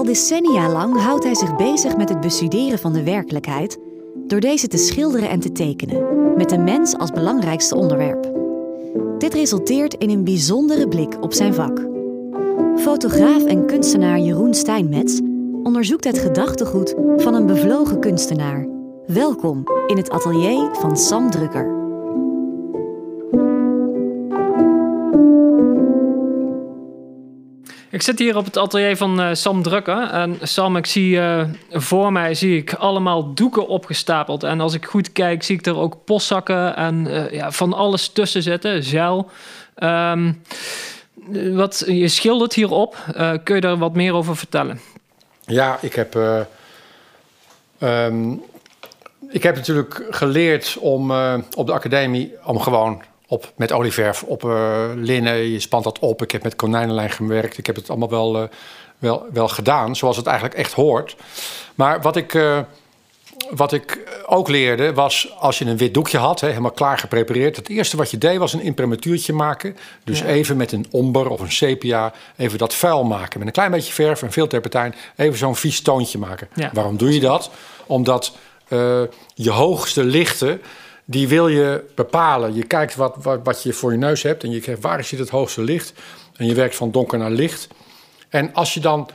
Al decennia lang houdt hij zich bezig met het bestuderen van de werkelijkheid door deze te schilderen en te tekenen, met de mens als belangrijkste onderwerp. Dit resulteert in een bijzondere blik op zijn vak. Fotograaf en kunstenaar Jeroen Steinmetz onderzoekt het gedachtegoed van een bevlogen kunstenaar. Welkom in het atelier van Sam Drukker. Ik zit hier op het atelier van uh, Sam Drukker. En Sam, ik zie uh, voor mij zie ik allemaal doeken opgestapeld. En als ik goed kijk, zie ik er ook postzakken en uh, ja, van alles tussen zitten. Zeil. Um, wat, je schildert hierop. kun je daar wat meer over vertellen? Ja, ik heb, um, ik heb natuurlijk geleerd om op de academie om gewoon op, met olieverf op uh, linnen. Je spant dat op. Ik heb met konijnenlijn gewerkt. Ik heb het allemaal wel, uh, wel, wel gedaan, zoals het eigenlijk echt hoort. Maar wat ik, uh, wat ik ook leerde was, als je een wit doekje had, hè, helemaal klaar geprepareerd. Het eerste wat je deed was een imprimertuurtje maken. Dus ja. even met een omber of een sepia even dat vuil maken. Met een klein beetje verf en veel terpentijn. Even zo'n vies toontje maken. Ja. Waarom doe je dat? Omdat je hoogste lichten die wil je bepalen. Je kijkt wat, wat, wat je voor je neus hebt en je kijkt waar zit het hoogste licht. En je werkt van donker naar licht. En als je dan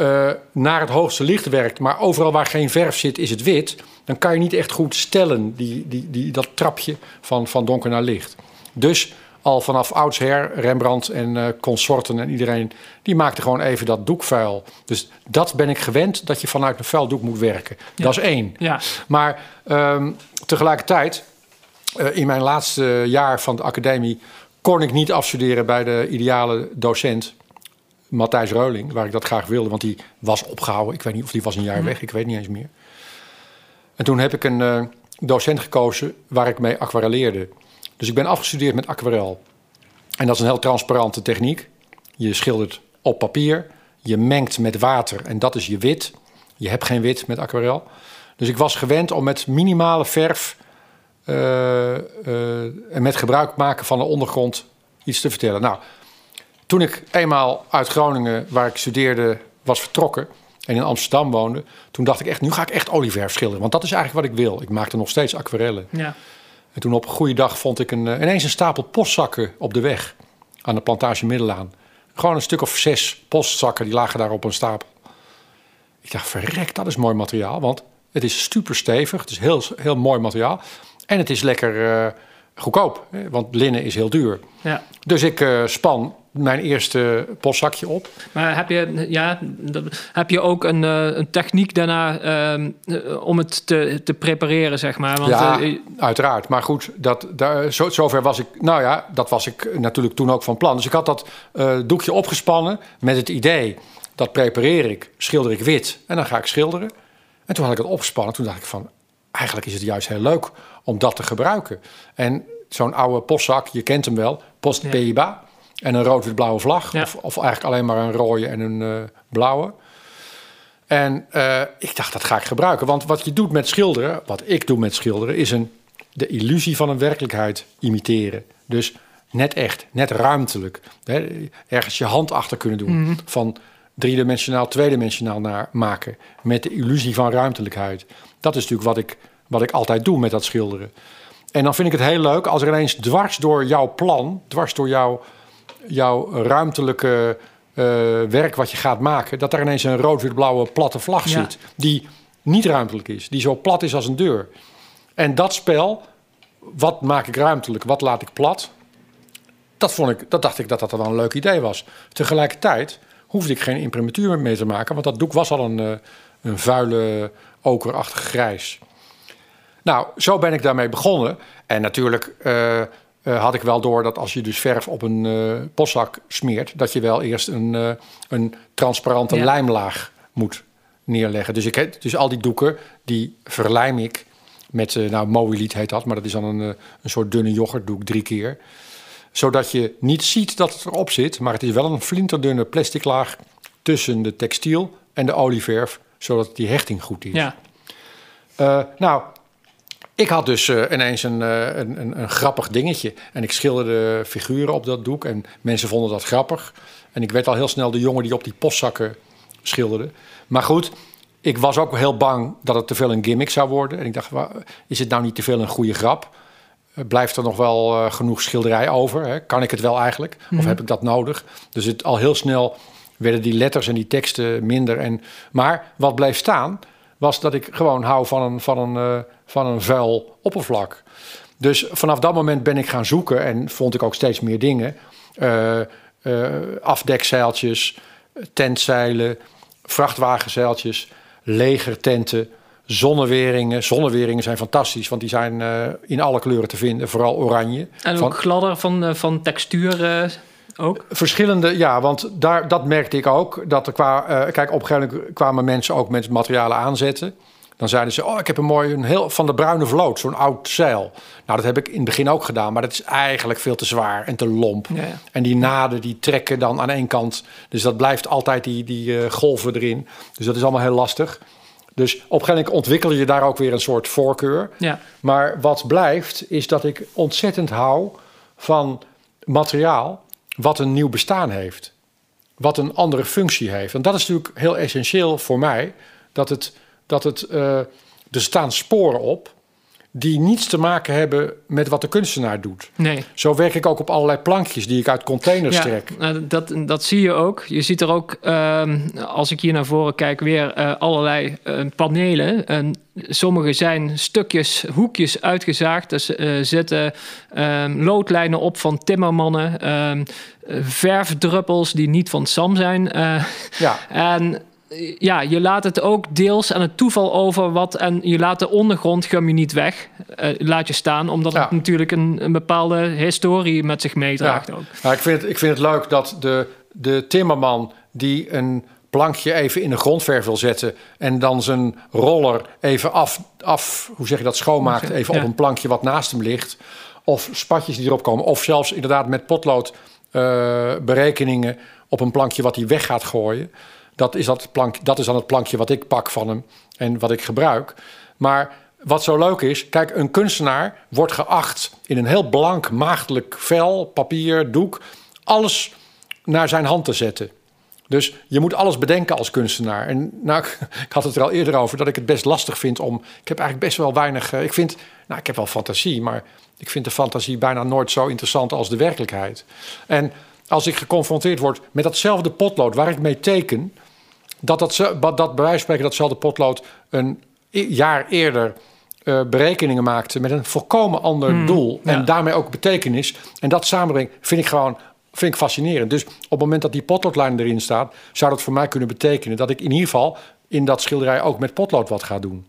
uh, naar het hoogste licht werkt, maar overal waar geen verf zit is het wit, dan kan je niet echt goed stellen die, die, die, dat trapje van, van donker naar licht. Dus al vanaf oudsher, Rembrandt en uh, consorten en iedereen, die maakte gewoon even dat doek vuil. Dus dat ben ik gewend, dat je vanuit een vuil doek moet werken. Ja. Dat is één. Ja. Maar um, tegelijkertijd, uh, in mijn laatste jaar van de academie, kon ik niet afstuderen bij de ideale docent. Matthijs Reuling, waar ik dat graag wilde, want die was opgehouden. Ik weet niet of die was een jaar mm. weg, ik weet niet eens meer. En toen heb ik een uh, docent gekozen waar ik mee aquarelleerde. Dus ik ben afgestudeerd met aquarel. En dat is een heel transparante techniek. Je schildert op papier, je mengt met water en dat is je wit. Je hebt geen wit met aquarel. Dus ik was gewend om met minimale verf uh, uh, en met gebruik maken van de ondergrond iets te vertellen. Nou, toen ik eenmaal uit Groningen, waar ik studeerde, was vertrokken en in Amsterdam woonde, toen dacht ik echt, nu ga ik echt olieverf schilderen. Want dat is eigenlijk wat ik wil. Ik maakte nog steeds aquarellen. Ja. En toen op een goede dag vond ik een, ineens een stapel postzakken op de weg aan de plantage Middelaan. Gewoon een stuk of zes postzakken, die lagen daar op een stapel. Ik dacht, verrek, dat is mooi materiaal, want het is super stevig, het is heel, heel mooi materiaal. En het is lekker uh, goedkoop, want linnen is heel duur. Ja. Dus ik uh, span mijn eerste postzakje op. Maar heb je, ja, heb je ook een, uh, een techniek daarna uh, om het te, te prepareren, zeg maar? Want, ja, uh, uiteraard. Maar goed, dat, daar, zo, zover was ik... Nou ja, dat was ik natuurlijk toen ook van plan. Dus ik had dat doekje opgespannen met het idee... dat prepareer ik, schilder ik wit en dan ga ik schilderen. En toen had ik het opgespannen. Toen dacht ik van, eigenlijk is het juist heel leuk om dat te gebruiken. En zo'n oude postzak, je kent hem wel, Post Peba... Ja en een rood-wit-blauwe vlag. Ja. Of, of, eigenlijk alleen maar een rode en een uh, blauwe. En uh, ik dacht, dat ga ik gebruiken. Want wat je doet met schilderen, wat ik doe met schilderen, is een, de illusie van een werkelijkheid imiteren. Dus net echt, net ruimtelijk. Hè? Ergens je hand achter kunnen doen. Mm -hmm. Van driedimensionaal, tweedimensionaal naar maken. Met de illusie van ruimtelijkheid. Dat is natuurlijk wat ik, wat ik altijd doe met dat schilderen. En dan vind ik het heel leuk als er ineens dwars door jouw plan, dwars door jouw jouw ruimtelijke uh, werk wat je gaat maken, dat daar ineens een rood-wit-blauwe platte vlag ja. zit. Die niet ruimtelijk is, die zo plat is als een deur. En dat spel, wat maak ik ruimtelijk, wat laat ik plat, dat, vond ik, dat dacht ik dat dat wel een leuk idee was. Tegelijkertijd hoefde ik geen imprimatur mee te maken, want dat doek was al een, uh, een vuile, okerachtig grijs. Nou, zo ben ik daarmee begonnen. En natuurlijk. Uh, uh, had ik wel door dat als je dus verf op een uh, postzak smeert, dat je wel eerst een, uh, een transparante ja. lijmlaag moet neerleggen. Dus, ik, dus al die doeken, die verlijm ik met, nou, Moiliet heet dat, maar dat is dan een, een soort dunne yoghurtdoek drie keer. Zodat je niet ziet dat het erop zit, maar het is wel een flinterdunne plastic laag tussen de textiel en de olieverf, zodat die hechting goed is. Ja. nou, ik had dus uh, ineens een, uh, een, een, een, grappig dingetje. En ik schilderde figuren op dat doek. En mensen vonden dat grappig. En ik werd al heel snel de jongen die op die postzakken schilderde. Maar goed, ik was ook heel bang dat het te veel een gimmick zou worden. En ik dacht, is het nou niet te veel een goede grap? Eh, blijft er nog wel uh, genoeg schilderij over? Hè? Kan ik het wel eigenlijk? Of Mhm. heb ik dat nodig? Dus het, al heel snel werden die letters en die teksten minder. En, maar wat bleef staan, was dat ik gewoon hou van een, van een, van een vuil oppervlak. Dus vanaf dat moment ben ik gaan zoeken en vond ik ook steeds meer dingen. Uh, afdekzeiltjes, tentzeilen, vrachtwagenzeiltjes, legertenten, zonneweringen. Zonneweringen zijn fantastisch, want die zijn uh, in alle kleuren te vinden, vooral oranje. En ook van, gladder van, van textuur ook? Verschillende, ja, want daar, dat merkte ik ook. Dat er qua, kijk, op een gegeven moment kwamen mensen ook met materialen aanzetten. Dan zeiden ze, oh, ik heb een mooi, een heel, van de Bruine Vloot, zo'n oud zeil. Nou, dat heb ik in het begin ook gedaan, maar dat is eigenlijk veel te zwaar en te lomp. Ja, ja. En die naden, die trekken dan aan één kant. Dus dat blijft altijd die, die uh, golven erin. Dus dat is allemaal heel lastig. Dus op een gegeven moment ontwikkel je daar ook weer een soort voorkeur. Ja. Maar wat blijft, is dat ik ontzettend hou van materiaal wat een nieuw bestaan heeft. Wat een andere functie heeft. En dat is natuurlijk heel essentieel voor mij. Dat het, dat het uh, er staan sporen op die niets te maken hebben met wat de kunstenaar doet. Nee. Zo werk ik ook op allerlei plankjes die ik uit containers ja, trek. Dat, dat zie je ook. Je ziet er ook, uh, als ik hier naar voren kijk, weer uh, allerlei uh, panelen. En sommige zijn stukjes, hoekjes uitgezaagd. Dus zitten ehm, loodlijnen op van timmermannen. ehm, verfdruppels die niet van Sam zijn. ja. En ja, je laat het ook deels aan het toeval over wat. En je laat de ondergrond gum je niet weg. Uh, laat je staan, omdat Ja. het natuurlijk een, een bepaalde historie met zich meedraagt Ja. ook. Nou, ik, vind het, ik vind het leuk dat de, de timmerman die een plankje even in de grondverf wil zetten... en dan zijn roller even af, af hoe zeg je dat, schoonmaakt... even Ja. op een plankje wat naast hem ligt... of spatjes die erop komen... of zelfs inderdaad met potlood eh, berekeningen op een plankje wat hij weg gaat gooien... Dat is, dat, plank, dat is dan het plankje wat ik pak van hem en wat ik gebruik. Maar wat zo leuk is, kijk, een kunstenaar wordt geacht in een heel blank, maagdelijk vel, papier, doek, alles naar zijn hand te zetten. Dus je moet alles bedenken als kunstenaar. En nou, ik, had het er al eerder over dat ik het best lastig vind om. Ik heb eigenlijk best wel weinig. eh, Ik vind, nou, ik heb wel fantasie, maar ik vind de fantasie bijna nooit zo interessant als de werkelijkheid. En als ik geconfronteerd word met datzelfde potlood waar ik mee teken, dat, dat, ze- dat, bij wijze van spreken datzelfde potlood een jaar eerder eh, berekeningen maakte met een volkomen ander Hmm, doel en ja. daarmee ook betekenis. En dat samenbrengen vind ik gewoon vind ik fascinerend. Dus op het moment dat die potloodlijn erin staat, zou dat voor mij kunnen betekenen dat ik in ieder geval in dat schilderij ook met potlood wat ga doen.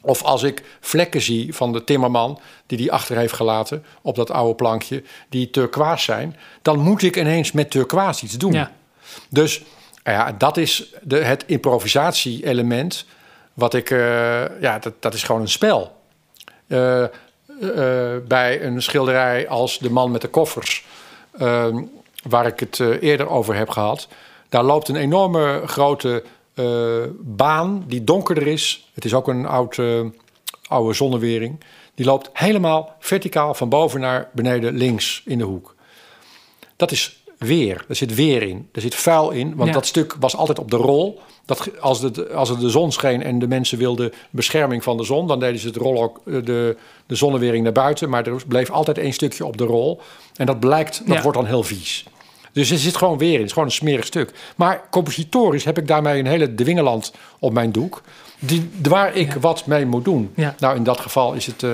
Of als ik vlekken zie van de timmerman die die achter heeft gelaten op dat oude plankje, die turquoise zijn, dan moet ik ineens met turquoise iets doen. Ja. Dus ja, dat is de, het improvisatie-element. Wat ik, eh, ja, dat, dat is gewoon een spel. Eh, eh, bij een schilderij als De Man met de Koffers, eh, waar ik het eerder over heb gehad, daar loopt een enorme grote baan die donkerder is. Het is ook een oud, oude zonnewering. Die loopt helemaal verticaal van boven naar beneden links in de hoek. Dat is weer. Er zit weer in. Er zit vuil in. Want Ja. dat stuk was altijd op de rol. Dat, als, de, als er de zon scheen en de mensen wilden bescherming van de zon... dan deden ze het rol ook, eh, de, de zonnewering naar buiten. Maar er bleef altijd één stukje op de rol. En dat blijkt, dat Ja. wordt dan heel vies. Dus er zit gewoon weer in. Het is gewoon een smerig stuk. Maar compositorisch heb ik daarmee een hele dwingeland op mijn doek... Die, waar ik wat mee moet doen. Ja. Nou, in dat geval is het... eh,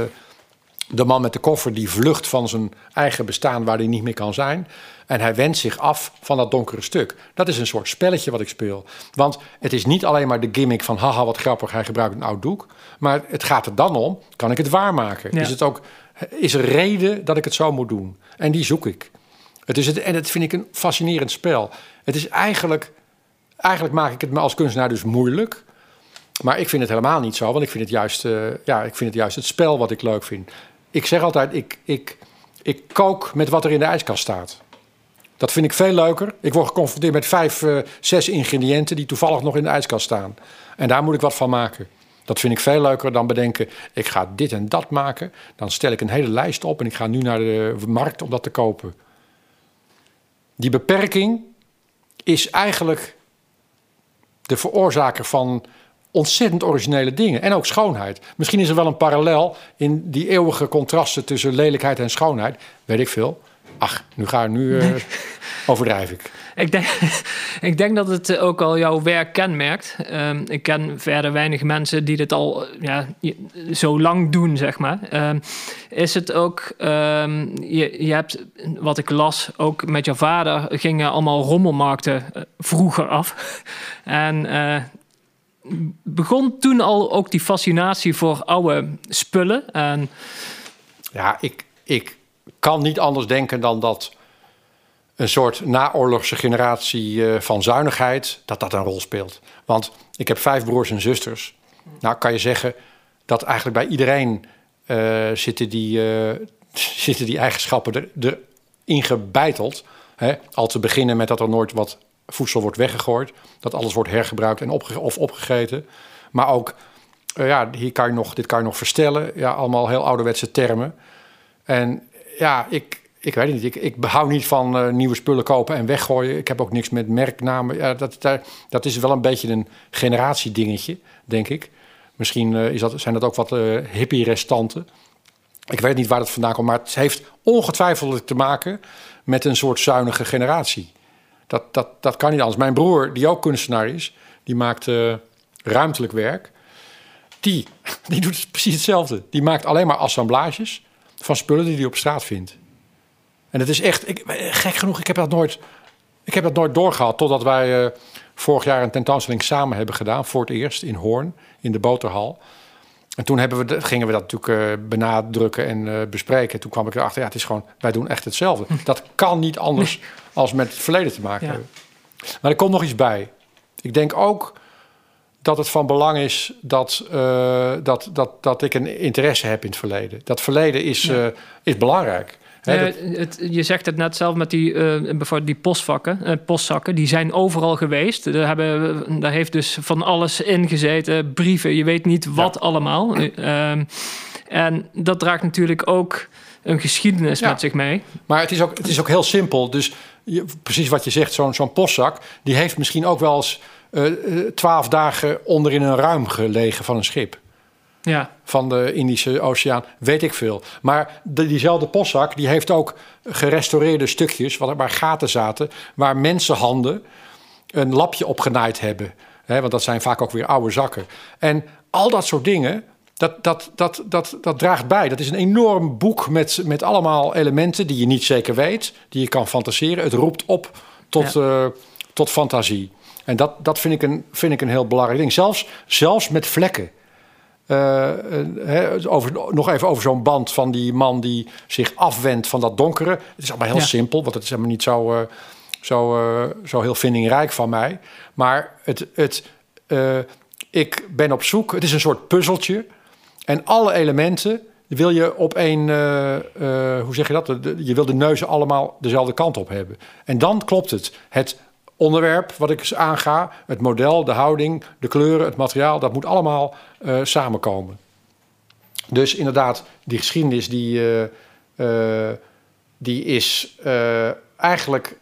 de man met de koffer die vlucht van zijn eigen bestaan waar hij niet meer kan zijn. En hij wendt zich af van dat donkere stuk. Dat is een soort spelletje wat ik speel. Want het is niet alleen maar de gimmick van haha wat grappig, hij gebruikt een oud doek. Maar het gaat er dan om, kan ik het waarmaken? Ja. Is, het ook, is er reden dat ik het zo moet doen? En die zoek ik. Het is het, en dat vind ik een fascinerend spel. Het is eigenlijk, eigenlijk maak ik het me als kunstenaar dus moeilijk. Maar ik vind het helemaal niet zo, want ik vind het juist, eh, ja, ik vind het, juist het spel wat ik leuk vind. Ik zeg altijd, ik, ik, ik kook met wat er in de ijskast staat. Dat vind ik veel leuker. Ik word geconfronteerd met vijf, eh, zes ingrediënten die toevallig nog in de ijskast staan. En daar moet ik wat van maken. Dat vind ik veel leuker dan bedenken, ik ga dit en dat maken. Dan stel ik een hele lijst op en ik ga nu naar de markt om dat te kopen. Die beperking is eigenlijk de veroorzaker van ontzettend originele dingen. En ook schoonheid. Misschien is er wel een parallel in die eeuwige contrasten tussen lelijkheid en schoonheid. Weet ik veel. Ach, nu ga ik nu uh, overdrijf ik. Ik denk, ik denk dat het ook al jouw werk kenmerkt. Um, ik ken verder weinig mensen die dit al ja, zo lang doen, zeg maar. Um, is het ook, um, je, je hebt, wat ik las, ook met je vader gingen allemaal rommelmarkten uh, vroeger af. en uh, begon toen al ook die fascinatie voor oude spullen. En... Ja, ik, ik kan niet anders denken dan dat een soort naoorlogse generatie uh, van zuinigheid, dat dat een rol speelt. Want ik heb vijf broers en zusters. Nou kan je zeggen dat eigenlijk bij iedereen uh, zitten, die, uh, zitten die eigenschappen er, erin gebeiteld. Hè? Al te beginnen met dat er nooit wat voedsel wordt weggegooid. Dat alles wordt hergebruikt en opge of opgegeten. Maar ook, ja, hier kan je nog, dit kan je nog verstellen. Ja, allemaal heel ouderwetse termen. En ja, ik, ik weet niet. Ik, ik hou niet van uh, nieuwe spullen kopen en weggooien. Ik heb ook niks met merknamen. Ja, dat, dat, is wel een beetje een generatiedingetje, denk ik. Misschien uh, is dat, zijn dat ook wat hippie-restanten. Ik weet niet waar dat vandaan komt, maar het heeft ongetwijfeld te maken met een soort zuinige generatie. Dat, dat, dat kan niet anders. Mijn broer, die ook kunstenaar is, die maakt ruimtelijk werk. Die, die doet precies hetzelfde. Die maakt alleen maar assemblages van spullen die hij op straat vindt. En het is echt, ik, gek genoeg, ik heb dat nooit, ik heb dat nooit doorgehad. Totdat wij uh, vorig jaar een tentoonstelling samen hebben gedaan. Voor het eerst in Hoorn, in de Boterhal. En toen hebben we, gingen we dat natuurlijk uh, benadrukken en uh, bespreken. Toen kwam ik erachter, ja, het is gewoon, wij doen echt hetzelfde. Dat kan niet anders als met het verleden te maken ja. hebben. Maar er komt nog iets bij. Ik denk ook dat het van belang is dat, uh, dat, dat, dat ik een interesse heb in het verleden. Dat verleden is, ja. is belangrijk. He, dat... het, je zegt het net zelf met die, uh, bijvoorbeeld die postvakken, postzakken, die zijn overal geweest. Daar, hebben, daar heeft dus van alles in gezeten, brieven, je weet niet wat ja. allemaal. Ehm, en dat draagt natuurlijk ook een geschiedenis ja. met zich mee. Maar het is ook, het is ook heel simpel. Dus je, precies wat je zegt, zo'n zo'n postzak, die heeft misschien ook wel eens twaalf uh, dagen onder in een ruim gelegen van een schip. Ja. Van de Indische Oceaan, weet ik veel. Maar de, diezelfde postzak die heeft ook gerestaureerde stukjes... waar gaten zaten, waar mensenhanden een lapje op genaaid hebben. He, want dat zijn vaak ook weer oude zakken. En al dat soort dingen, dat, dat, dat, dat, dat draagt bij. Dat is een enorm boek met, met allemaal elementen die je niet zeker weet... die je kan fantaseren. Het roept op tot, ja. uh, tot fantasie. En dat, dat vind, ik een, vind ik een heel belangrijk ding. Zelfs, zelfs met vlekken. He, over, nog even over zo'n band van die man die zich afwendt van dat donkere. Het is allemaal heel ja. simpel, want het is helemaal niet zo, uh, zo, uh, zo heel vindingrijk van mij. Maar het, het, ik ben op zoek, het is een soort puzzeltje. En alle elementen wil je op één, hoe zeg je dat? Je wil de neuzen allemaal dezelfde kant op hebben. En dan klopt het. Het onderwerp wat ik aanga, het model, de houding, de kleuren, het materiaal, dat moet allemaal uh, samenkomen. Dus inderdaad, die geschiedenis die, uh, uh, die is eigenlijk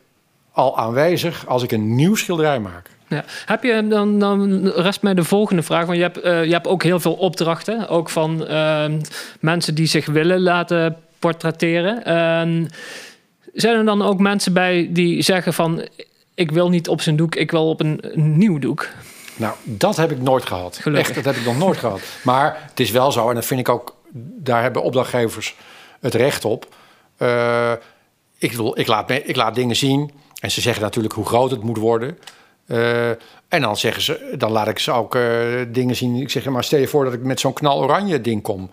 al aanwezig als ik een nieuw schilderij maak. Ja. Heb je dan, dan rest mij de volgende vraag. Want je hebt, je hebt ook heel veel opdrachten, ook van ehm, mensen die zich willen laten portretteren. zijn er dan ook mensen bij die zeggen van ik wil niet op zijn doek, ik wil op een, een nieuw doek. Nou, dat heb ik nooit gehad. Gelukkig. Echt, dat heb ik nog nooit gehad. Maar het is wel zo, en dat vind ik ook, daar hebben opdrachtgevers het recht op. Uh, ik, bedoel, ik, laat, ik laat dingen zien en ze zeggen natuurlijk hoe groot het moet worden. Uh, en dan zeggen ze, dan laat ik ze ook uh, dingen zien. Ik zeg, maar stel je voor dat ik met zo'n knaloranje ding kom.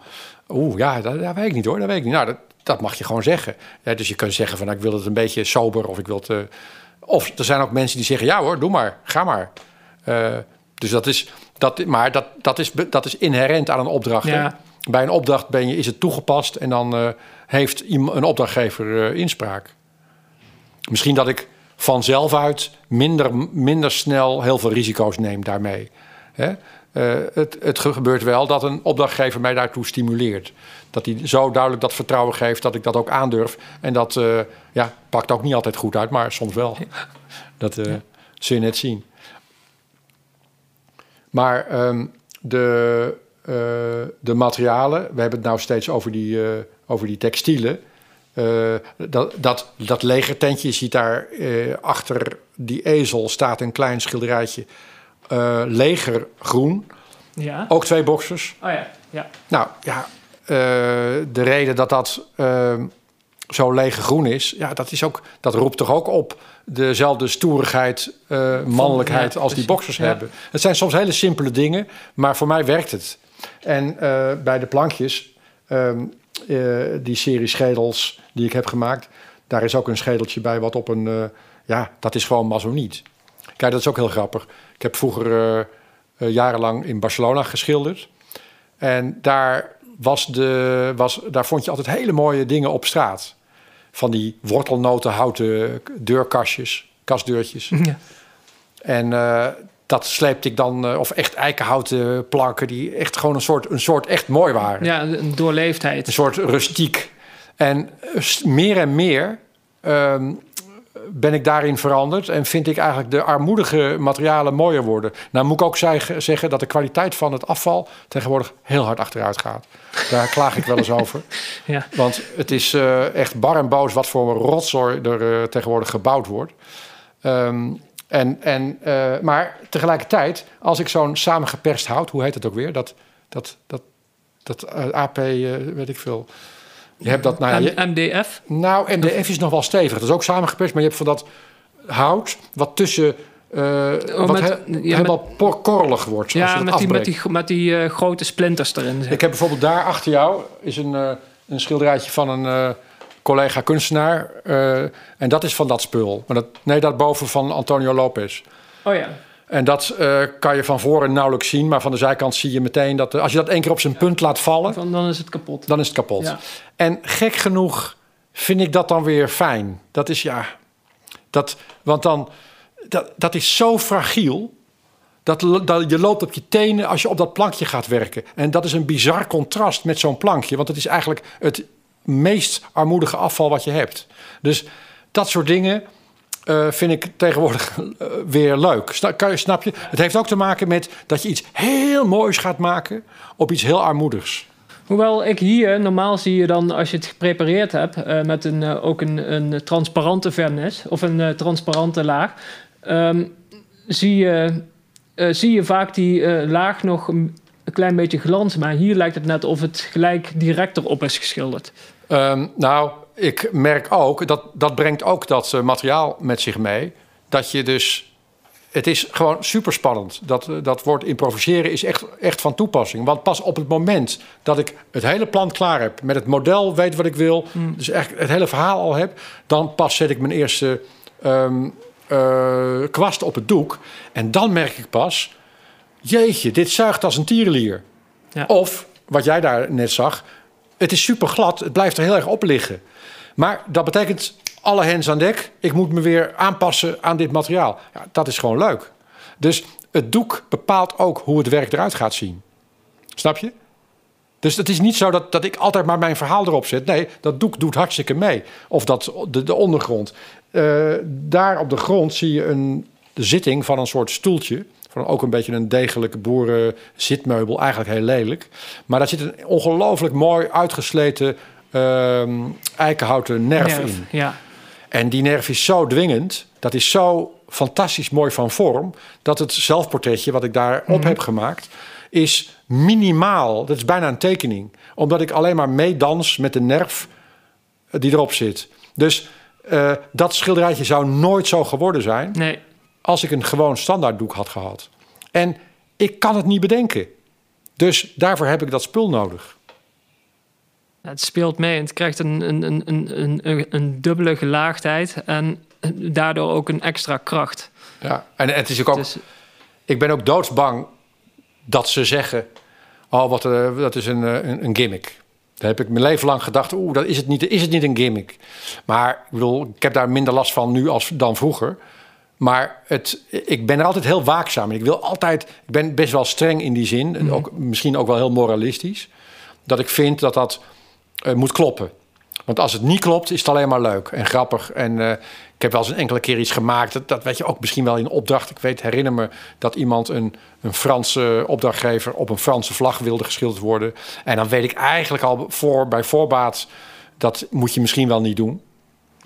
Oeh, ja, dat, dat, weet ik niet hoor, dat weet ik niet. Nou, dat, dat mag je gewoon zeggen. Ja, dus je kunt zeggen van, nou, ik wil het een beetje sober of ik wil het of er zijn ook mensen die zeggen: ja hoor, doe maar, ga maar. Uh, dus dat is, dat, maar dat, dat, is, dat is inherent aan een opdracht. Ja. Bij een opdracht ben je, is het toegepast en dan uh, heeft een opdrachtgever uh, inspraak. Misschien dat ik vanzelf uit minder, minder snel heel veel risico's neem daarmee. Hè? Het, het gebeurt wel dat een opdrachtgever mij daartoe stimuleert dat hij zo duidelijk dat vertrouwen geeft dat ik dat ook aandurf. En dat uh, ja, pakt ook niet altijd goed uit, maar soms wel. dat uh, ja. zul je net zien. Maar ehm, de, eh, de materialen, we hebben het nou steeds over die, eh, over die textielen. Eh, dat, dat, dat legertentje, je ziet daar eh, achter die ezel staat een klein schilderijtje. Eh, legergroen, Ja. ook twee boxers. Oh ja, ja. Nou ja, eh, de reden dat dat ehm, zo legergroen is, ja, dat, is ook, dat roept toch ook op dezelfde stoerigheid, eh, mannelijkheid ja, als die boxers Ja. hebben. Het zijn soms hele simpele dingen, maar voor mij werkt het. En eh, bij de plankjes, ehm, eh, die serie schedels die ik heb gemaakt, daar is ook een schedeltje bij wat op een, eh, ja, dat is gewoon masoniet. Kijk, dat is ook heel grappig. Ik heb vroeger eh, eh, jarenlang in Barcelona geschilderd. En daar, was de, was, daar vond je altijd hele mooie dingen op straat. Van die wortelnotenhouten deurkastjes, kastdeurtjes. ja. En eh, dat sleepte ik dan, of echt eikenhouten planken... die echt gewoon een soort, een soort echt mooi waren. Ja, een doorleefdheid. Een soort rustiek. En meer en meer ehm, ben ik daarin veranderd... en vind ik eigenlijk de armoedige materialen mooier worden. Nou moet ik ook zeg- zeggen dat de kwaliteit van het afval... tegenwoordig heel hard achteruit gaat. Daar klaag ik wel eens over. Ja. Want het is eh, echt bar en boos wat voor een rotzooi er eh, tegenwoordig gebouwd wordt. Ehm, en, en, eh, maar tegelijkertijd, als ik zo'n samengeperst hout, hoe heet het ook weer? Dat, dat, dat, dat AP, weet ik veel. Je hebt dat, nou ja, je- MDF. nou, MDF is nog wel stevig. Dat is ook samengeperst, maar je hebt van dat hout wat tussen. eh, wat met- he- ja, helemaal korrelig wordt. als je Ja, het met die, met die, met die eh, grote splinters erin. zeg. Ik heb bijvoorbeeld daar achter jou is een, eh, een schilderijtje van een collega kunstenaar. en dat is van dat spul. Maar dat, nee, dat boven van Antonio Lopez. Oh ja. En dat eh, kan je van voren nauwelijks zien, maar van de zijkant zie je meteen dat eh, als je dat één keer op zijn punt laat vallen, Van, dan is het kapot. dan is het kapot. Ja. En gek genoeg vind ik dat dan weer fijn. Dat is ja, dat, want dan, dat, dat is zo fragiel. Dat, dat je loopt op je tenen als je op dat plankje gaat werken. En dat is een bizar contrast met zo'n plankje. Want het is eigenlijk het meest armoedige afval wat je hebt. Dus dat soort dingen eh, vind ik tegenwoordig eh, weer leuk. Sna- kan je, snap je? Het heeft ook te maken met dat je iets heel moois gaat maken op iets heel armoedigs. Hoewel ik hier, normaal zie je dan als je het geprepareerd hebt eh, met een, ook een, een transparante vernis of een transparante laag, ehm, zie, je, zie je vaak die laag nog een, een klein beetje glans. Maar hier lijkt het net of het gelijk direct erop is geschilderd. Ehm, nou, ik merk ook, dat, dat brengt ook dat eh, materiaal met zich mee. Dat je dus, het is gewoon super spannend. Dat, eh, dat woord improviseren is echt, echt van toepassing. Want pas op het moment dat ik het hele plan klaar heb, met het model weet wat ik wil, dus echt het hele verhaal al heb, dan pas zet ik mijn eerste ehm, eh, kwast op het doek. En dan merk ik pas, jeetje, dit zuigt als een tierenlier. Ja. Of, wat jij daar net zag, het is super glad, het blijft er heel erg op liggen. Maar dat betekent alle hens aan dek. Ik moet me weer aanpassen aan dit materiaal. Ja, dat is gewoon leuk. Dus het doek bepaalt ook hoe het werk eruit gaat zien. Snap je? Dus het is niet zo dat, dat ik altijd maar mijn verhaal erop zet. Nee, dat doek doet hartstikke mee. Of dat, de, de ondergrond. Eh, daar op de grond zie je een, de zitting van een soort stoeltje. Van ook een beetje een degelijk boeren zitmeubel. Eigenlijk heel lelijk. Maar daar zit een ongelooflijk mooi uitgesleten ehm, eikenhouten nerf, Nerf, in. Ja. En die nerf is zo dwingend. Dat is zo fantastisch mooi van vorm. Dat het zelfportretje wat ik daarop heb gemaakt. Is minimaal. Dat is bijna een tekening. Omdat ik alleen maar meedans met de nerf die erop zit. Dus eh, dat schilderijtje zou nooit zo geworden zijn. Nee. Als ik een gewoon standaarddoek had gehad. En ik kan het niet bedenken. Dus daarvoor heb ik dat spul nodig. Het speelt mee en het krijgt een, een, een, een, een, een dubbele gelaagdheid en daardoor ook een extra kracht. Ja. En het is ook, ook Dus, ik ben ook doodsbang dat ze zeggen: Oh, wat, eh, dat is een, eh, een, een gimmick. Daar heb ik mijn leven lang gedacht: Oeh, dat is het niet. Is het niet een gimmick? Maar ik bedoel, ik heb daar minder last van nu als dan vroeger. Maar het, ik ben er altijd heel waakzaam. Ik wil altijd. Ik ben best wel streng in die zin. En ook, misschien ook wel heel moralistisch. Dat ik vind dat dat eh, moet kloppen. Want als het niet klopt, is het alleen maar leuk en grappig. En eh, Ik heb wel eens een enkele keer iets gemaakt. Dat, dat weet je ook misschien wel in opdracht. Ik weet, herinner me dat iemand een, een Franse opdrachtgever op een Franse vlag wilde geschilderd worden. En dan weet ik eigenlijk al voor, bij voorbaat, dat moet je misschien wel niet doen.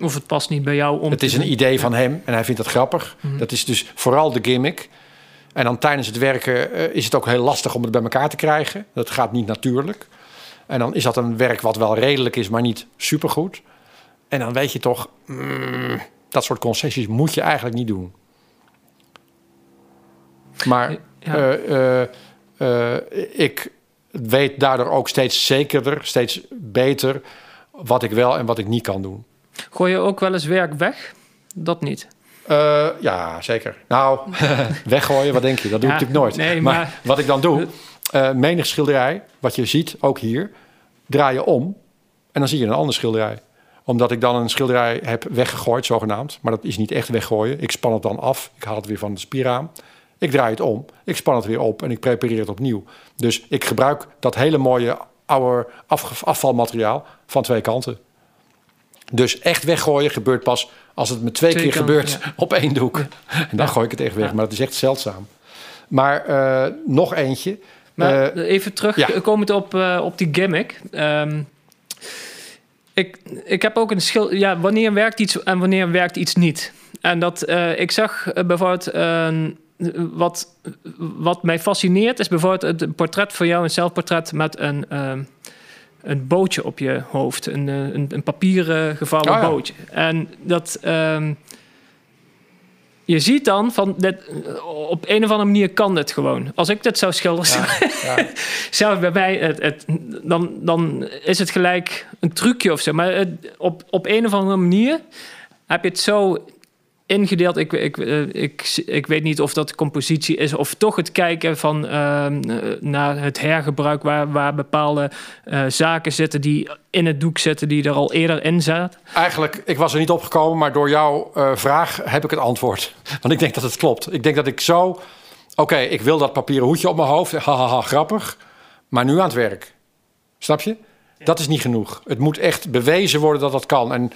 Of het past niet bij jou om Het is een idee van hem en hij vindt dat grappig. Mhm. Dat is dus vooral de gimmick. En dan tijdens het werken eh, is het ook heel lastig om het bij elkaar te krijgen. Dat gaat niet natuurlijk. En dan is dat een werk wat wel redelijk is, maar niet supergoed. En dan weet je toch, mm, dat soort concessies moet je eigenlijk niet doen. Maar Ja. eh, eh, ik weet daardoor ook steeds zekerder, steeds beter wat ik wel en wat ik niet kan doen. Gooi je ook wel eens werk weg? Dat niet. Eh, ja, zeker. Nou, weggooien, wat denk je? Dat doe Ja, ik natuurlijk nooit. nee, maar, maar- wat ik dan doe, eh menig schilderij, wat je ziet, ook hier, draai je om en dan zie je een andere schilderij. Omdat ik dan een schilderij heb weggegooid, zogenaamd. Maar dat is niet echt weggooien. Ik span het dan af. Ik haal het weer van het spieraam. Ik draai het om. Ik span het weer op en ik prepareer het opnieuw. Dus ik gebruik dat hele mooie oude afvalmateriaal van twee kanten. Dus echt weggooien gebeurt pas als het me twee, Twee keer gebeurt ja. op één doek. En dan gooi ik het echt weg. Maar dat is echt zeldzaam. Maar eh, nog eentje. Maar Eh, even terug, ja. komend op, eh, op die gimmick. Ehm, ik, ik heb ook een schil... Ja, wanneer werkt iets en wanneer werkt iets niet? En dat, ik zag bijvoorbeeld... wat, wat mij fascineert is bijvoorbeeld het portret van jou, een zelfportret met een, ehm, een bootje op je hoofd. Een, eh, een, een papieren gevouwen Oh ja. bootje. En dat... ehm, je ziet dan van dit, op een of andere manier kan dit gewoon. Als ik dit zou schilderen, ja, bij mij, het, het, dan, dan is het gelijk een trucje of zo. Maar het, op, op een of andere manier heb je het zo ingedeeld. Ik, ik, eh, ik, ik weet niet of dat compositie is of toch het kijken van ehm, eh, naar het hergebruik waar, waar bepaalde eh, zaken zitten die in het doek zitten die er al eerder in zaten. Eigenlijk, ik was er niet opgekomen, maar door jouw eh, vraag heb ik het antwoord. Want ik denk dat het klopt. Ik denk dat ik zo... Oké, ik wil dat papieren hoedje op mijn hoofd. Hahaha, grappig. Maar nu aan het werk. Snap je? Dat is niet genoeg. Het moet echt bewezen worden dat dat kan. En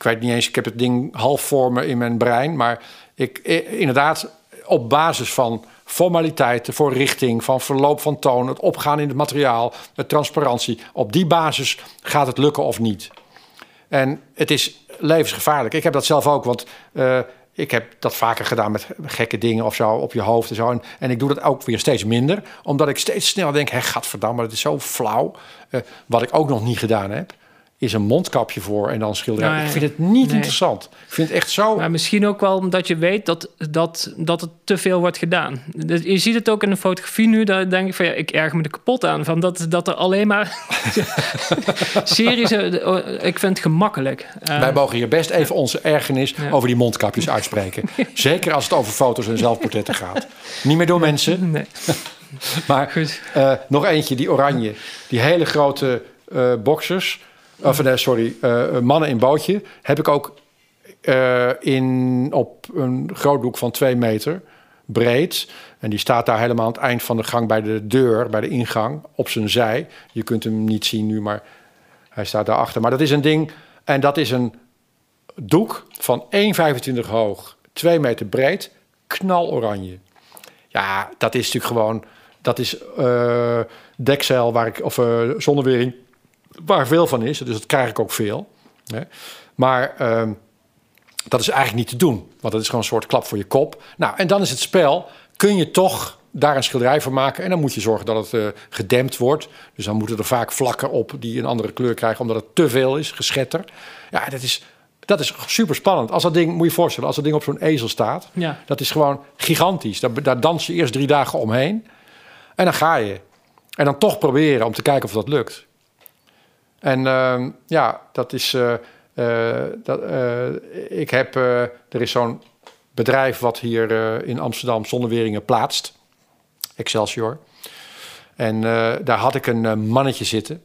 ik weet niet eens, ik heb het ding half voor me in mijn brein. Maar ik, inderdaad, op basis van formaliteiten, voor richting, van verloop van toon, het opgaan in het materiaal, de transparantie. Op die basis gaat het lukken of niet. En het is levensgevaarlijk. Ik heb dat zelf ook, want eh, ik heb dat vaker gedaan met gekke dingen of zo op je hoofd en zo. En, en ik doe dat ook weer steeds minder, omdat ik steeds sneller denk: hé, gadverdamme, dat is zo flauw. Eh, wat ik ook nog niet gedaan heb, is een mondkapje voor en dan schilderen. Nee. Ik vind het niet Nee. interessant. Ik vind het echt zo. Maar misschien ook wel omdat je weet dat, dat, dat het te veel wordt gedaan. Je ziet het ook in de fotografie nu. Daar denk ik van ja, ik erger me er kapot aan. Van dat, dat er alleen maar series. eh, Ik vind het gemakkelijk. Eh, Wij mogen hier best even onze ergernis Ja. over die mondkapjes uitspreken. Zeker als het over foto's en zelfportretten gaat. Niet meer door mensen, nee, maar goed. Eh, nog eentje, die oranje. Die hele grote boxers. Of nee, sorry, eh, mannen in bootje. Heb ik ook eh, in, op een groot doek van twee meter breed. En die staat daar helemaal aan het eind van de gang bij de deur, bij de ingang, op zijn zij. Je kunt hem niet zien nu, maar hij staat daarachter. Maar dat is een ding, en dat is een doek van 1,25 hoog, 2 meter breed, knaloranje. Ja, dat is natuurlijk gewoon. Dat is eh dekzeil waar ik, of eh zonnewering, waar veel van is. Dus dat krijg ik ook veel. Hè. Maar ehm, dat is eigenlijk niet te doen. Want dat is gewoon een soort klap voor je kop. Nou, en dan is het spel. Kun je toch daar een schilderij van maken. En dan moet je zorgen dat het eh, gedempt wordt. Dus dan moeten er vaak vlakken op die een andere kleur krijgen. Omdat het te veel is, geschetter. Ja, dat is, dat is super spannend. Als dat ding, moet je je voorstellen, als dat ding op zo'n ezel staat. Ja. Dat is gewoon gigantisch. Daar, daar dans je eerst drie dagen omheen. En dan ga je. En dan toch proberen om te kijken of dat lukt. En ehm, ja, dat is. eh, eh, dat, eh, ik heb. er is zo'n bedrijf wat hier in Amsterdam Zonneweringen plaatst. Excelsior. En daar had ik een mannetje zitten.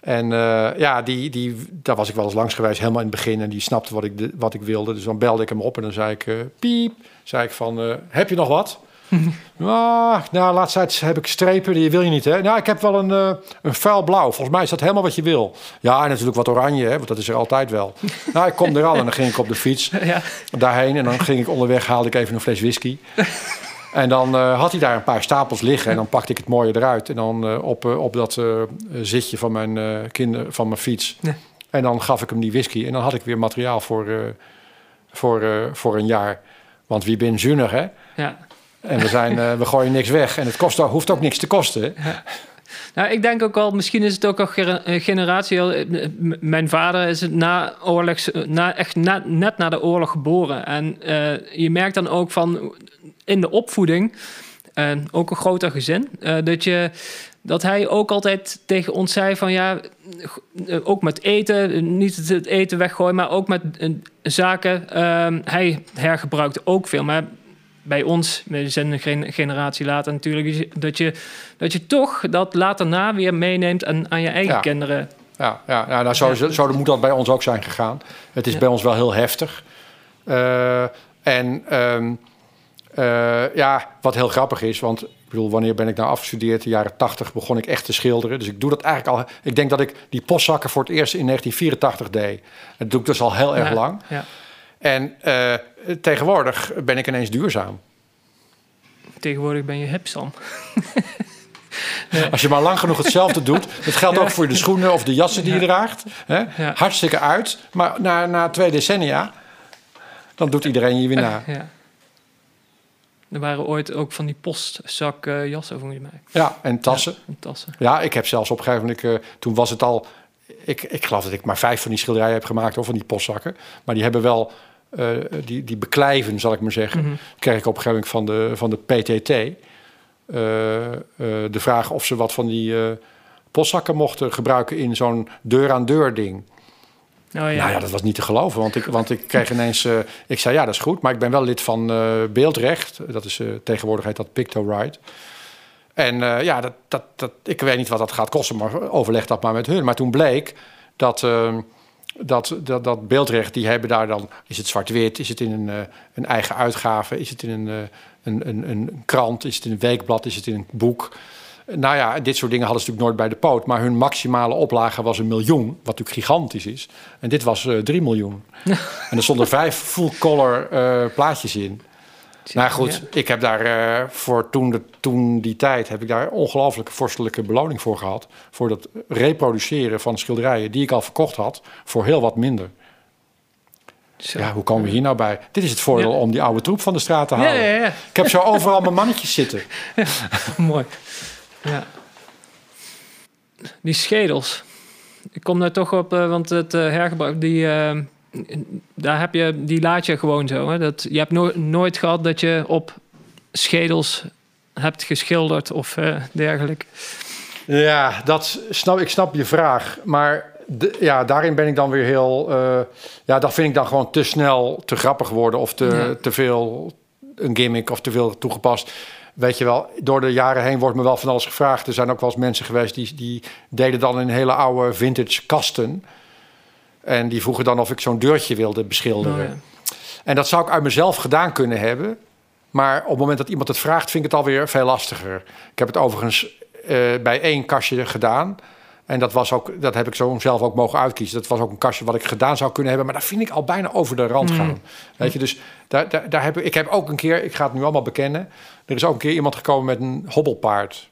En ja, die, die, daar was ik wel eens langs geweest, helemaal in het begin. En die snapte wat ik, de- wat ik wilde. Dus dan belde ik hem op en dan zei ik, piep, zei ik van, heb je nog wat? Ah, nou, laatst tijd heb ik strepen, die wil je niet, hè? Nou, ik heb wel een, uh, een vuil blauw. Volgens mij is dat helemaal wat je wil. Ja, en natuurlijk wat oranje, hè? Want dat is er altijd wel. nou, ik kom er al en dan ging ik op de fiets ja. daarheen. En dan ging ik onderweg, haalde ik even een fles whisky. En dan uh, had hij daar een paar stapels liggen. En dan pakte ik het mooie eruit. En dan uh, op, uh, op dat zitje van mijn, kinder, van mijn fiets. Ja. En dan gaf ik hem die whisky. En dan had ik weer materiaal voor, voor, voor een jaar. Want wie ben zuinig, hè? Ja. En we, zijn, uh, we gooien niks weg. En het kost, hoeft ook niks te kosten. Nou, ik denk ook al, misschien is het ook al generatie. Eh, mijn vader is na oorlogs, na, echt na, net na de oorlog geboren. En uh, je merkt dan ook van in de opvoeding, ook een groter gezin, dat je dat hij ook altijd tegen ons zei van ja, ook met eten, niet het eten weggooien, maar ook met zaken. Uh, hij hergebruikte ook veel, maar bij ons, we zijn een generatie later natuurlijk, dat je, dat je toch dat later na weer meeneemt en aan je eigen kinderen. Ja, ja, ja nou, zo, zo, moet dat bij ons ook zijn gegaan. Het is bij ons wel heel heftig. Uh, en um, uh, ja, wat heel grappig is, want ik bedoel, wanneer ben ik nou afgestudeerd? De jaren 80 begon ik echt te schilderen. Dus ik doe dat eigenlijk al. Ik denk dat ik die postzakken voor het eerst in 1984 deed. Dat doe ik dus al heel erg lang. Ja. En uh, tegenwoordig ben ik ineens duurzaam. Tegenwoordig ben je hip, Sam. Als je maar lang genoeg hetzelfde doet. Dat geldt ook voor de schoenen of de jassen die je draagt. Hè? Hartstikke uit. Maar na, na twee decennia, dan doet iedereen je weer na. Ja. Er waren ooit ook van die postzakjassen, uh, volgens mij. Ja, en tassen. Ja, en tassen. ja, ik heb zelfs op een gegeven moment... Uh, toen was het al... Ik, ik geloof dat ik maar vijf van die schilderijen heb gemaakt... of van die postzakken. Maar die hebben wel uh, die, die beklijven, zal ik maar zeggen, mm -hmm. kreeg ik op een gegeven moment van de, van de PTT. Uh, uh, de vraag of ze wat van die postzakken mochten gebruiken in zo'n deur-aan-deur ding. Oh, ja. Nou ja, dat was niet te geloven, want ik, want ik kreeg ineens... ik zei, ja, dat is goed, maar ik ben wel lid van Beeldrecht. Dat is tegenwoordig heet dat Pictorite. En ja, dat, dat, dat, ik weet niet wat dat gaat kosten, maar overleg dat maar met hun. Maar toen bleek dat ehm, dat, dat, dat beeldrecht, die hebben daar dan... Is het zwart-wit? Is het in een, uh, een eigen uitgave? Is het in een, uh, een, een, een, krant? Is het in een weekblad? Is het in een boek? Nou ja, dit soort dingen hadden ze natuurlijk nooit bij de poot. Maar hun maximale oplage was een miljoen, wat natuurlijk gigantisch is. En dit was uh, drie miljoen. en er stonden vijf full-color plaatjes in. Nou goed, ik heb daar uh, voor toen, de, toen die tijd heb ik daar ongelooflijke vorstelijke beloning voor gehad. Voor dat reproduceren van schilderijen die ik al verkocht had voor heel wat minder. Zo. Ja, hoe komen we hier nou bij? Dit is het voordeel om die oude troep van de straat te halen. Ja, ik heb zo overal mijn mannetjes zitten. mooi. Ja. Die schedels. Ik kom daar toch op, uh, want het uh, hergebruik, die, daar heb je, die laat je gewoon zo. Hè? Dat, je hebt nooit gehad dat je op schedels hebt geschilderd of uh, dergelijke. Ja, dat snap, ik snap je vraag. Maar de, ja, daarin ben ik dan weer heel. Uh, ja, dat vind ik dan gewoon te snel te grappig worden of te, te veel een gimmick of te veel toegepast. Weet je wel, door de jaren heen wordt me wel van alles gevraagd. Er zijn ook wel eens mensen geweest die, die deden dan in hele oude vintage kasten. En die vroegen dan of ik zo'n deurtje wilde beschilderen. Oh, en dat zou ik uit mezelf gedaan kunnen hebben. Maar op het moment dat iemand het vraagt, vind ik het alweer veel lastiger. Ik heb het overigens uh, bij één kastje gedaan. En dat, was ook, dat heb ik zo zelf ook mogen uitkiezen. Dat was ook een kastje wat ik gedaan zou kunnen hebben. Maar daar vind ik al bijna over de rand mm. gaan. Weet je, dus daar, daar, daar heb ik, ik heb ook een keer, ik ga het nu allemaal bekennen. Er is ook een keer iemand gekomen met een hobbelpaard.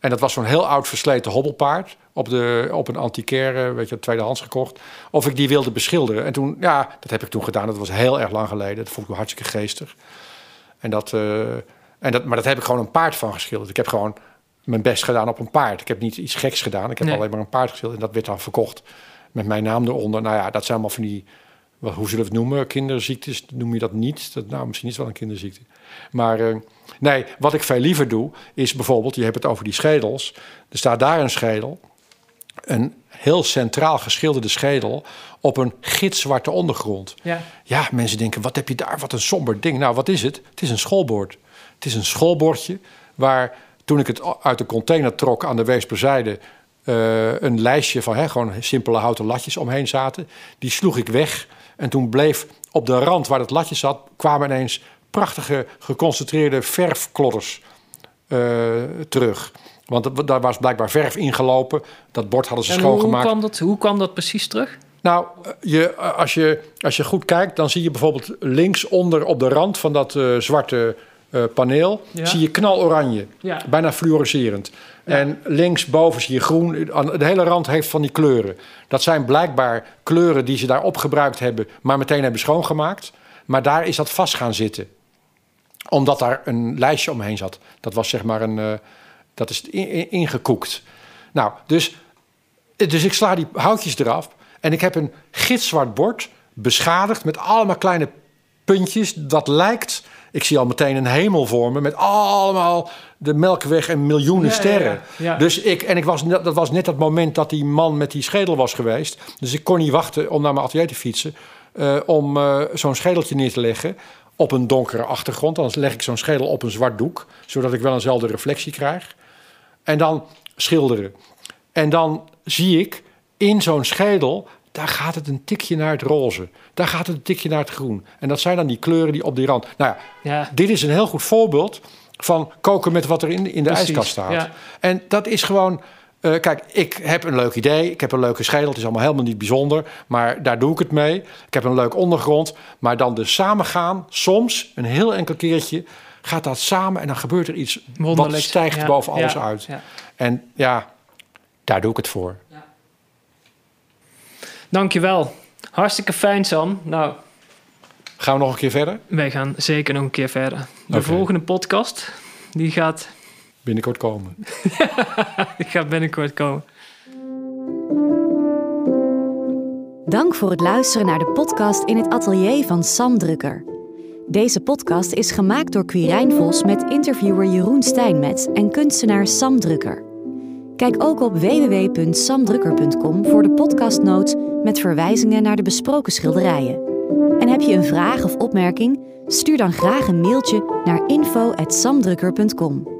En dat was zo'n heel oud versleten hobbelpaard op, de, op een antiquaire, weet je, tweedehands gekocht. Of ik die wilde beschilderen. En toen, ja, dat heb ik toen gedaan. Dat was heel erg lang geleden. Dat vond ik hartstikke geestig. En dat, uh, en dat, maar dat heb ik gewoon een paard van geschilderd. Ik heb gewoon mijn best gedaan op een paard. Ik heb niet iets geks gedaan. Ik heb alleen maar een paard geschilderd. En dat werd dan verkocht met mijn naam eronder. Nou ja, dat zijn allemaal van die, wat, hoe zullen we het noemen? Kinderziektes, noem je dat niet? Dat, nou, misschien is het wel een kinderziekte. Maar uh, nee, wat ik veel liever doe, is bijvoorbeeld, je hebt het over die schedels. Er staat daar een schedel een heel centraal geschilderde schedel op een gitzwarte ondergrond. Ja. ja, mensen denken, wat heb je daar? Wat een somber ding. Nou, wat is het? Het is een schoolbord. Het is een schoolbordje waar toen ik het uit de container trok aan de Weesperzijde... Uh, een lijstje van hè, gewoon simpele houten latjes omheen zaten. Die sloeg ik weg. En toen bleef op de rand waar het latje zat... kwamen ineens prachtige geconcentreerde verfklodders uh, terug. Want daar was blijkbaar verf ingelopen. Dat bord hadden ze schoongemaakt. Hoe kwam, dat, hoe kwam dat precies terug? Nou, je, als, je, als je goed kijkt, dan zie je bijvoorbeeld linksonder op de rand van dat uh, zwarte uh, paneel, zie je knaloranje. Ja. Bijna fluoriserend. Ja. En linksboven zie je groen. De hele rand heeft van die kleuren. Dat zijn blijkbaar kleuren die ze daarop gebruikt hebben, maar meteen hebben schoongemaakt. Maar daar is dat vast gaan zitten. Omdat daar een lijstje omheen zat. Dat was zeg maar een. Uh, dat is ingekoekt. Nou, dus, dus ik sla die houtjes eraf. En ik heb een gitzwart bord beschadigd met allemaal kleine puntjes. Dat lijkt, ik zie al meteen een hemel vormen met allemaal de Melkweg en miljoenen sterren. dus ik, en ik was, dat was net dat moment dat die man met die schedel was geweest. Dus ik kon niet wachten om naar mijn atelier te fietsen. Uh, om uh, zo'n schedeltje neer te leggen op een donkere achtergrond. Dan leg ik zo'n schedel op een zwart doek, zodat ik wel eenzelfde reflectie krijg. En dan schilderen. En dan zie ik in zo'n schedel, daar gaat het een tikje naar het roze. Daar gaat het een tikje naar het groen. En dat zijn dan die kleuren die op die rand. Nou ja, ja. dit is een heel goed voorbeeld van koken met wat er in, in de ijskast staat. Ja. En dat is gewoon. Uh, kijk, ik heb een leuk idee. Ik heb een leuke schedel. Het is allemaal helemaal niet bijzonder. Maar daar doe ik het mee. Ik heb een leuk ondergrond. Maar dan de samengaan, soms, een heel enkel keertje, gaat dat samen en dan gebeurt er iets wat stijgt boven alles uit. En ja, daar doe ik het voor. Dankjewel. Hartstikke fijn, Sam. Nou, gaan we nog een keer verder? Wij gaan zeker nog een keer verder. De volgende podcast, die gaat... Binnenkort komen. die gaat binnenkort komen. Dank voor het luisteren naar de podcast in het atelier van Sam Drukker. Deze podcast is gemaakt door Quirijn Vos met interviewer Jeroen Stijnmets en kunstenaar Sam Drukker. Kijk ook op www.samdrukker.com voor de podcastnotes met verwijzingen naar de besproken schilderijen. En heb je een vraag of opmerking? Stuur dan graag een mailtje naar info.samdrukker.com.